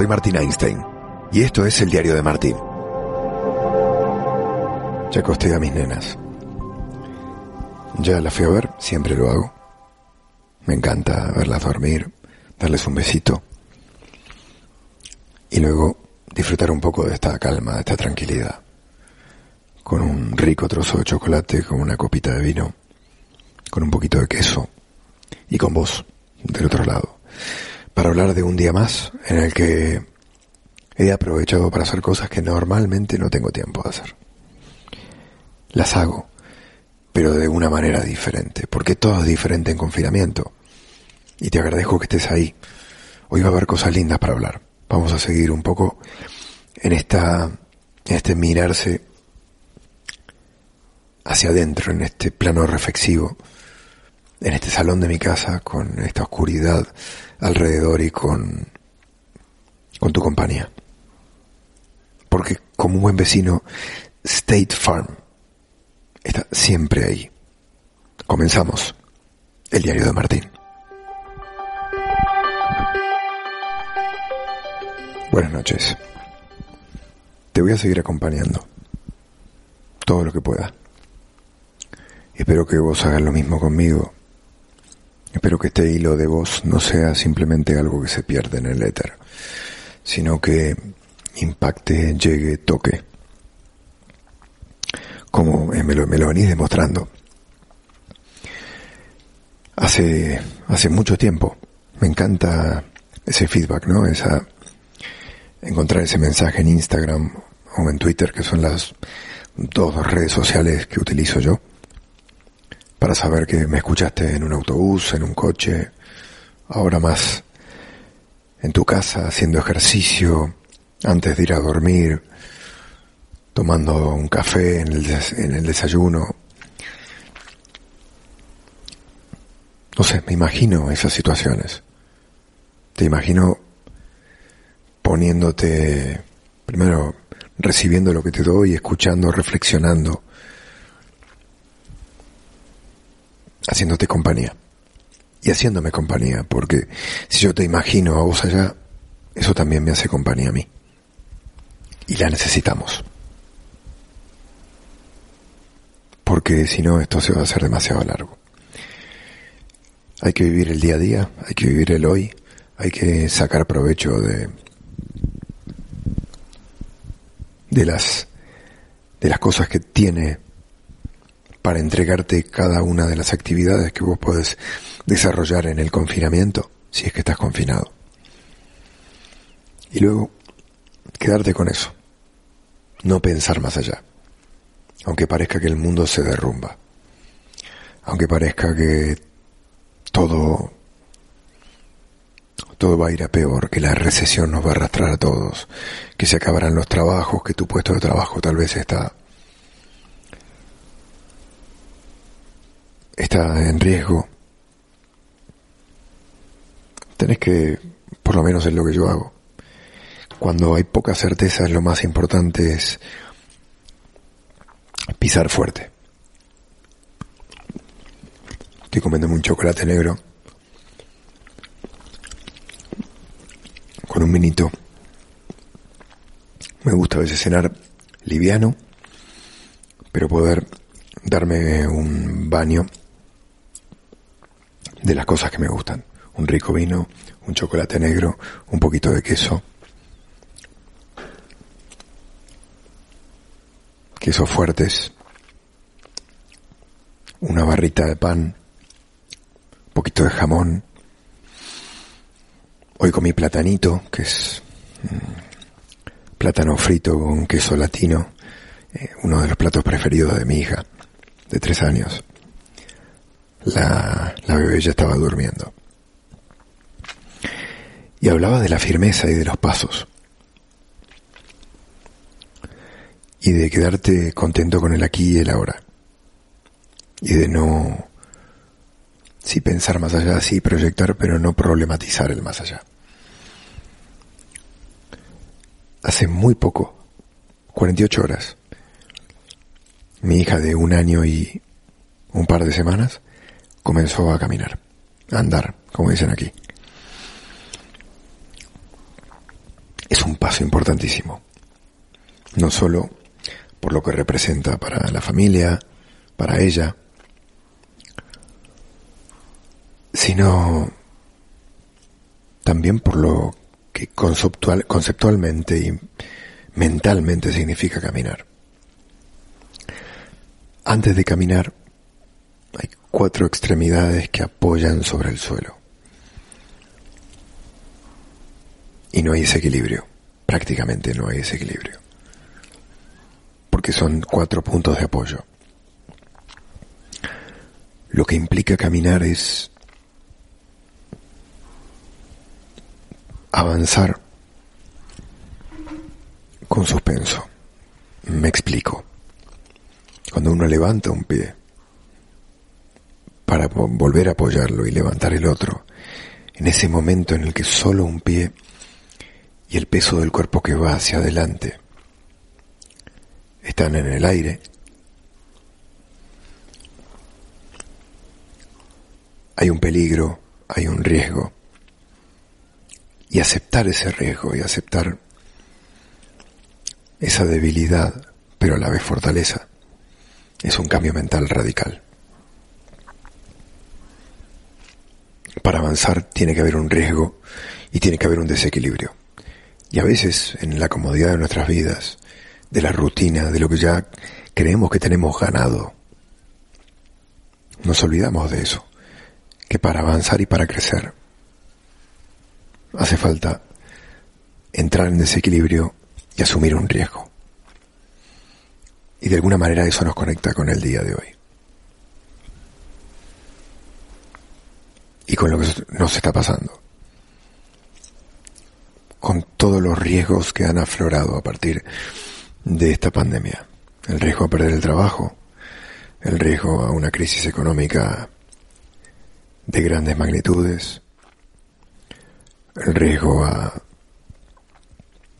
soy Martín Einstein y esto es el diario de Martín. Ya acosté a mis nenas. Ya las fui a ver, siempre lo hago. Me encanta verlas dormir, darles un besito y luego disfrutar un poco de esta calma, de esta tranquilidad, con un rico trozo de chocolate, con una copita de vino, con un poquito de queso y con vos del otro lado, para hablar de un día más en el que he aprovechado para hacer cosas que normalmente no tengo tiempo de hacer. Las hago, pero de una manera diferente, porque todo es diferente en confinamiento. Y te agradezco que estés ahí. Hoy va a haber cosas lindas para hablar. Vamos a seguir un poco en esta, en este mirarse hacia adentro, en este plano reflexivo, en este salón de mi casa, con esta oscuridad alrededor y con, con tu compañía. Porque como un buen vecino, State Farm está siempre ahí. Comenzamos el diario de Martín. Buenas noches. Te voy a seguir acompañando. Todo lo que pueda. Espero que vos hagas lo mismo conmigo. Espero que este hilo de voz no sea simplemente algo que se pierde en el éter, sino que impacte, llegue, toque. Como me lo, me lo venís demostrando. Hace, hace mucho tiempo me encanta ese feedback, ¿no? Esa, encontrar ese mensaje en Instagram o en Twitter, que son las dos redes sociales que utilizo yo, para saber que me escuchaste en un autobús, en un coche, ahora más en tu casa, haciendo ejercicio, antes de ir a dormir, tomando un café en el, en el desayuno. No sé, me imagino esas situaciones. Te imagino poniéndote, primero recibiendo lo que te doy, escuchando, reflexionando, haciéndote compañía y haciéndome compañía, porque si yo te imagino a vos allá, eso también me hace compañía a mí. Y la necesitamos. Porque si no, esto se va a hacer demasiado largo. Hay que vivir el día a día, hay que vivir el hoy, hay que sacar provecho de, de las, de las cosas que tiene para entregarte cada una de las actividades que vos podés desarrollar en el confinamiento, si es que estás confinado. Y luego, quedarte con eso. No pensar más allá. Aunque parezca que el mundo se derrumba. Aunque parezca que todo todo va a ir a peor, que la recesión nos va a arrastrar a todos, que se acabarán los trabajos, que tu puesto de trabajo tal vez está está en riesgo. Tenés que, por lo menos es lo que yo hago. Cuando hay poca certeza, lo más importante es pisar fuerte. Estoy comiendo un chocolate negro con un vinito. Me gusta a veces cenar liviano, pero poder darme un baño de las cosas que me gustan. Un rico vino, un chocolate negro, un poquito de queso. Quesos fuertes, una barrita de pan, un poquito de jamón, Hoy comí platanito, que es mm, plátano frito con queso latino, eh, uno de los platos preferidos de mi hija, de tres años. La, la bebé ya estaba durmiendo. Y hablaba de la firmeza y de los pasos. Y de quedarte contento con el aquí y el ahora. Y de no sí pensar más allá, sí proyectar, pero no problematizar el más allá. Hace muy poco, 48 horas, mi hija de un año y un par de semanas comenzó a caminar, a andar, como dicen aquí. es un paso importantísimo. No solo por lo que representa para la familia, para ella, sino también por lo que conceptual, conceptualmente y mentalmente significa caminar. Antes de caminar, hay cuatro extremidades que apoyan sobre el suelo. Y no hay ese equilibrio, prácticamente no hay ese equilibrio. Porque son cuatro puntos de apoyo. Lo que implica caminar es avanzar con suspenso. Me explico. Cuando uno levanta un pie para volver a apoyarlo y levantar el otro, en ese momento en el que solo un pie y el peso del cuerpo que va hacia adelante están en el aire, hay un peligro, hay un riesgo. Y aceptar ese riesgo y aceptar esa debilidad, pero a la vez fortaleza, es un cambio mental radical. Para avanzar tiene que haber un riesgo y tiene que haber un desequilibrio. Y a veces en la comodidad de nuestras vidas, de la rutina, de lo que ya creemos que tenemos ganado, nos olvidamos de eso, que para avanzar y para crecer hace falta entrar en desequilibrio y asumir un riesgo. Y de alguna manera eso nos conecta con el día de hoy. Y con lo que nos está pasando. Con todos los riesgos que han aflorado a partir de esta pandemia. El riesgo a perder el trabajo, el riesgo a una crisis económica de grandes magnitudes, el riesgo a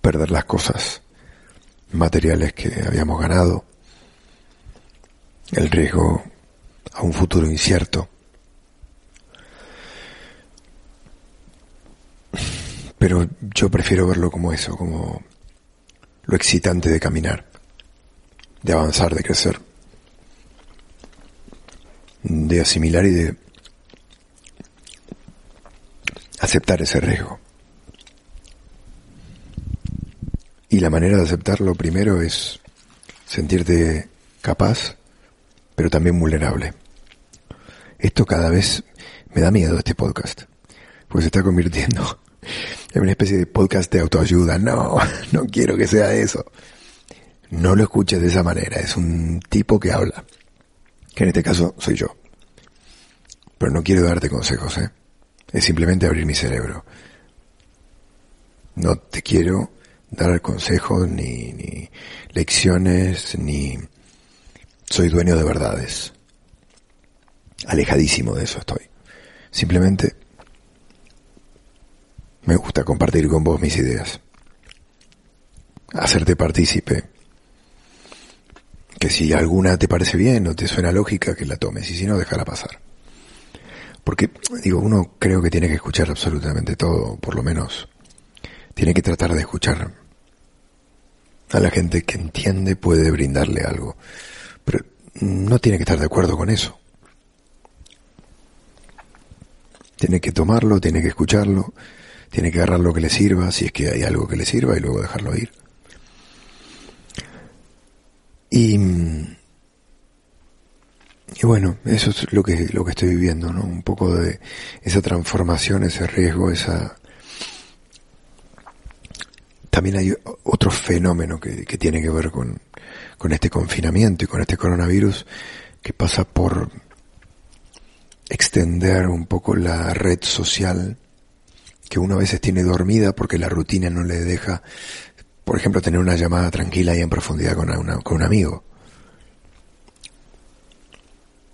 perder las cosas materiales que habíamos ganado, el riesgo a un futuro incierto. Pero yo prefiero verlo como eso, como lo excitante de caminar, de avanzar, de crecer, de asimilar y de aceptar ese riesgo. Y la manera de aceptarlo primero es sentirte capaz, pero también vulnerable. Esto cada vez me da miedo este podcast, porque se está convirtiendo en una especie de podcast de autoayuda. No, no quiero que sea eso. No lo escuches de esa manera, es un tipo que habla, que en este caso soy yo. Pero no quiero darte consejos, ¿eh? Es simplemente abrir mi cerebro. No te quiero dar consejos, ni, ni lecciones, ni soy dueño de verdades. Alejadísimo de eso estoy. Simplemente me gusta compartir con vos mis ideas. Hacerte partícipe. Que si alguna te parece bien o te suena lógica, que la tomes. Y si no, déjala pasar. Porque, digo, uno creo que tiene que escuchar absolutamente todo, por lo menos. Tiene que tratar de escuchar a la gente que entiende puede brindarle algo, pero no tiene que estar de acuerdo con eso. Tiene que tomarlo, tiene que escucharlo, tiene que agarrar lo que le sirva, si es que hay algo que le sirva, y luego dejarlo ir. Y, y bueno, eso es lo que, lo que estoy viviendo, ¿no? Un poco de esa transformación, ese riesgo, esa, también hay otro fenómeno que, tiene que ver con, con este confinamiento y con este coronavirus que pasa por extender un poco la red social que uno a veces tiene dormida porque la rutina no le deja, por ejemplo, tener una llamada tranquila y en profundidad con, un amigo.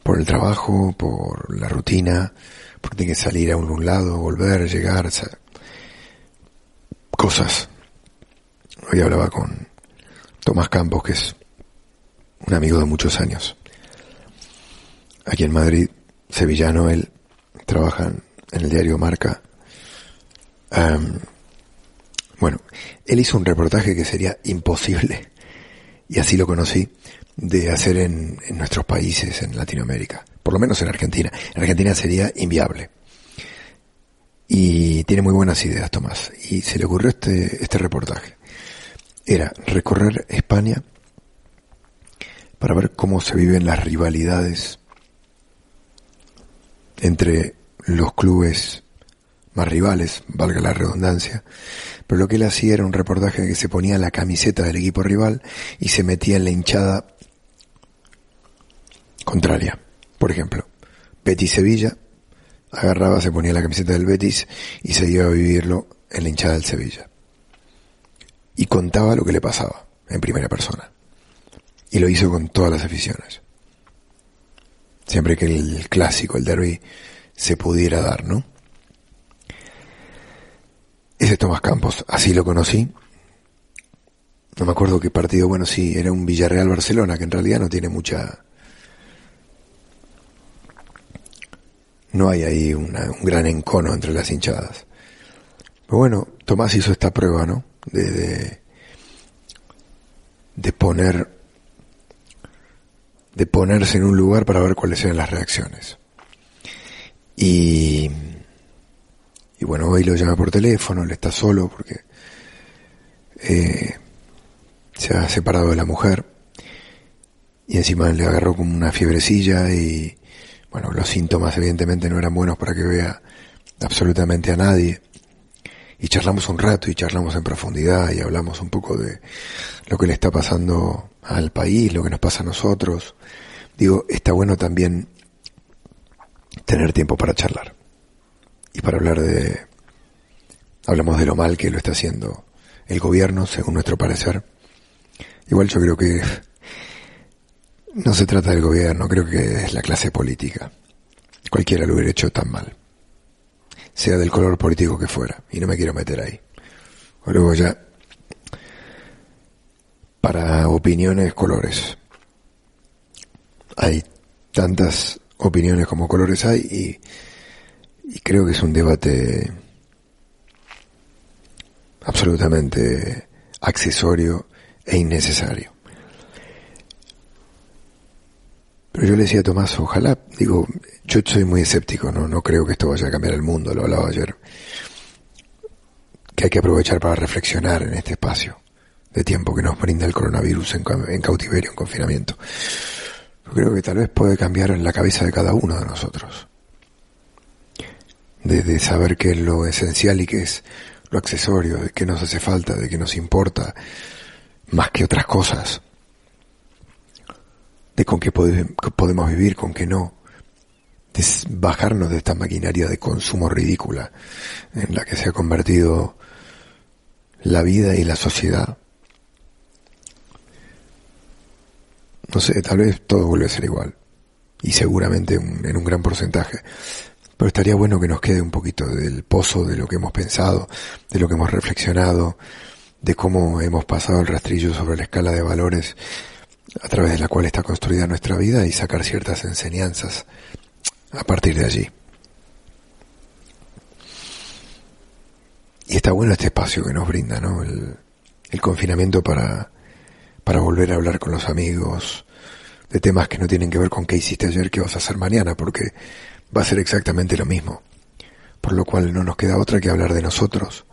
Por el trabajo, por la rutina, porque tiene que salir a un lado, volver, llegar, cosas Hoy hablaba con Tomás Campos, que es un amigo de muchos años. Aquí en Madrid, sevillano, él trabaja en el diario Marca. Bueno, él hizo un reportaje que sería imposible, y así lo conocí, de hacer en, en nuestros países, en Latinoamérica, por lo menos en Argentina. En Argentina sería inviable. Y tiene muy buenas ideas, Tomás. Y se le ocurrió este, este reportaje. Era recorrer España para ver cómo se viven las rivalidades entre los clubes más rivales, valga la redundancia, pero lo que él hacía era un reportaje que se ponía la camiseta del equipo rival y se metía en la hinchada contraria. Por ejemplo, Betis Sevilla, agarraba, se ponía la camiseta del Betis y se iba a vivirlo en la hinchada del Sevilla. Y contaba lo que le pasaba en primera persona. Y lo hizo con todas las aficiones. Siempre que el clásico, el derby, se pudiera dar, ¿no? Tomás Campos, así lo conocí. No me acuerdo qué partido, bueno, sí, era un Villarreal-Barcelona, que en realidad no tiene mucha... No hay ahí un gran encono entre las hinchadas. Pero bueno, Tomás hizo esta prueba, ¿no? De, de, de poner de ponerse en un lugar para ver cuáles eran las reacciones. Y, y bueno, hoy lo llama por teléfono, él está solo porque eh, se ha separado de la mujer y encima le agarró como una fiebrecilla y bueno, los síntomas evidentemente no eran buenos para que vea absolutamente a nadie. Y charlamos un rato y charlamos en profundidad y hablamos un poco de lo que le está pasando al país, lo que nos pasa a nosotros. Digo, está bueno también tener tiempo para charlar y para hablar de... Hablamos de lo mal que lo está haciendo el gobierno, según nuestro parecer. Igual yo creo que no se trata del gobierno, creo que es la clase política. Cualquiera lo hubiera hecho tan mal. Sea del color político que fuera. Y no me quiero meter ahí. Luego ya para opiniones, colores. Hay tantas opiniones como colores hay y, y creo que es un debate absolutamente accesorio e innecesario. Pero yo le decía a Tomás, ojalá, digo, yo soy muy escéptico, no, no creo que esto vaya a cambiar el mundo, lo hablaba ayer, que hay que aprovechar para reflexionar en este espacio de tiempo que nos brinda el coronavirus en, cautiverio, en confinamiento. creo que tal vez puede cambiar en la cabeza de cada uno de nosotros. De, saber qué es lo esencial y qué es lo accesorio, de qué nos hace falta, de qué nos importa, más que otras cosas. De con qué podemos vivir, con qué no. De bajarnos de esta maquinaria de consumo ridícula en la que se ha convertido la vida y la sociedad no sé, tal vez todo vuelve a ser igual. Y seguramente en un gran porcentaje. Pero estaría bueno que nos quede un poquito del pozo de lo que hemos pensado, de lo que hemos reflexionado, de cómo hemos pasado el rastrillo sobre la escala de valores a través de la cual está construida nuestra vida y sacar ciertas enseñanzas a partir de allí. Y está bueno este espacio que nos brinda, ¿no? El, el confinamiento para para volver a hablar con los amigos de temas que no tienen que ver con qué hiciste ayer, qué vas a hacer mañana, porque va a ser exactamente lo mismo. Por lo cual no nos queda otra que hablar de nosotros,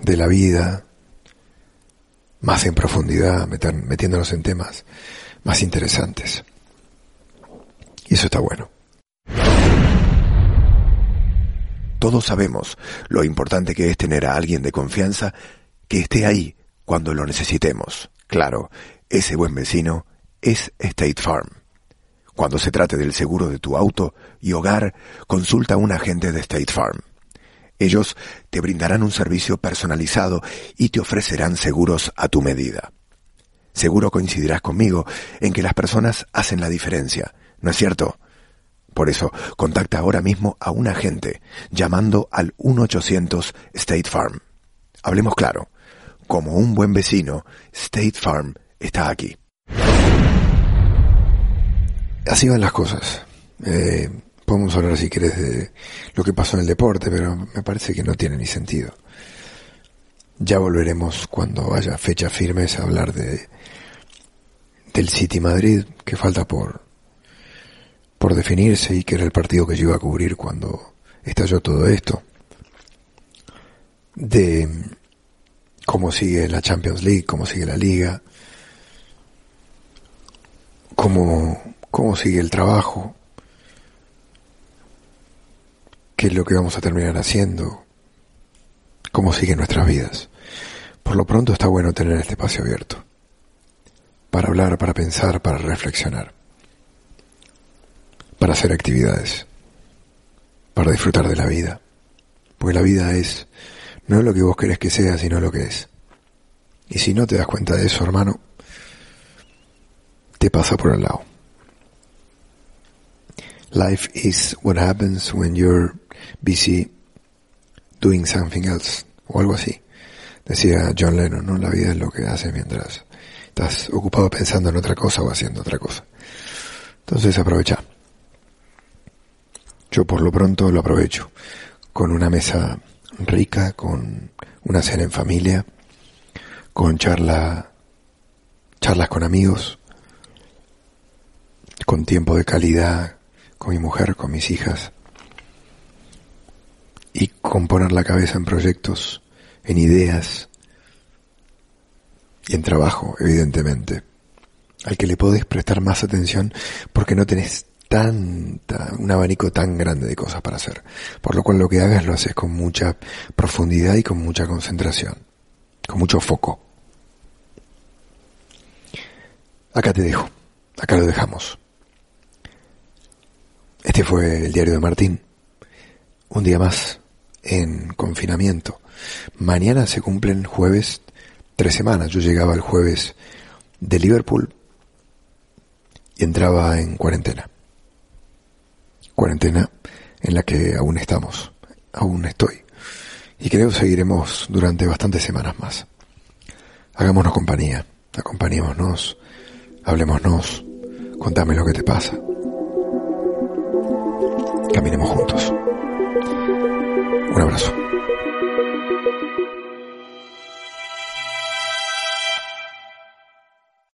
de la vida, más en profundidad, metiéndonos en temas más interesantes. Y eso está bueno. Todos sabemos lo importante que es tener a alguien de confianza que esté ahí cuando lo necesitemos. Claro, ese buen vecino es State Farm. Cuando se trate del seguro de tu auto y hogar, consulta a un agente de State Farm. Ellos te brindarán un servicio personalizado y te ofrecerán seguros a tu medida. Seguro coincidirás conmigo en que las personas hacen la diferencia, ¿no es cierto? Por eso, contacta ahora mismo a un agente llamando al 1-800 State Farm. Hablemos claro como un buen vecino, State Farm está aquí. Así van las cosas. Eh, podemos hablar si quieres de lo que pasó en el deporte, pero me parece que no tiene ni sentido. Ya volveremos cuando haya fechas firmes a hablar de del City Madrid que falta por por definirse y que era el partido que yo iba a cubrir cuando estalló todo esto. De cómo sigue la Champions League, cómo sigue la liga, cómo, cómo sigue el trabajo, qué es lo que vamos a terminar haciendo, cómo siguen nuestras vidas. Por lo pronto está bueno tener este espacio abierto, para hablar, para pensar, para reflexionar, para hacer actividades, para disfrutar de la vida, porque la vida es no es lo que vos querés que sea, sino lo que es. Y si no te das cuenta de eso, hermano, te pasa por el lado. Life is what happens when you're busy doing something else, o algo así. Decía John Lennon, ¿no? La vida es lo que haces mientras estás ocupado pensando en otra cosa o haciendo otra cosa. Entonces aprovecha. Yo por lo pronto lo aprovecho con una mesa rica, con una cena en familia, con charla, charlas con amigos, con tiempo de calidad con mi mujer, con mis hijas, y con poner la cabeza en proyectos, en ideas y en trabajo, evidentemente, al que le podés prestar más atención porque no tenés tanta, un abanico tan grande de cosas para hacer. Por lo cual lo que hagas lo haces con mucha profundidad y con mucha concentración, con mucho foco. Acá te dejo, acá lo dejamos. Este fue el diario de Martín. Un día más en confinamiento. Mañana se cumplen jueves tres semanas. Yo llegaba el jueves de Liverpool y entraba en cuarentena cuarentena en la que aún estamos, aún estoy. Y creo que seguiremos durante bastantes semanas más. Hagámonos compañía, acompañémonos, hablemosnos, contame lo que te pasa. Caminemos juntos. Un abrazo.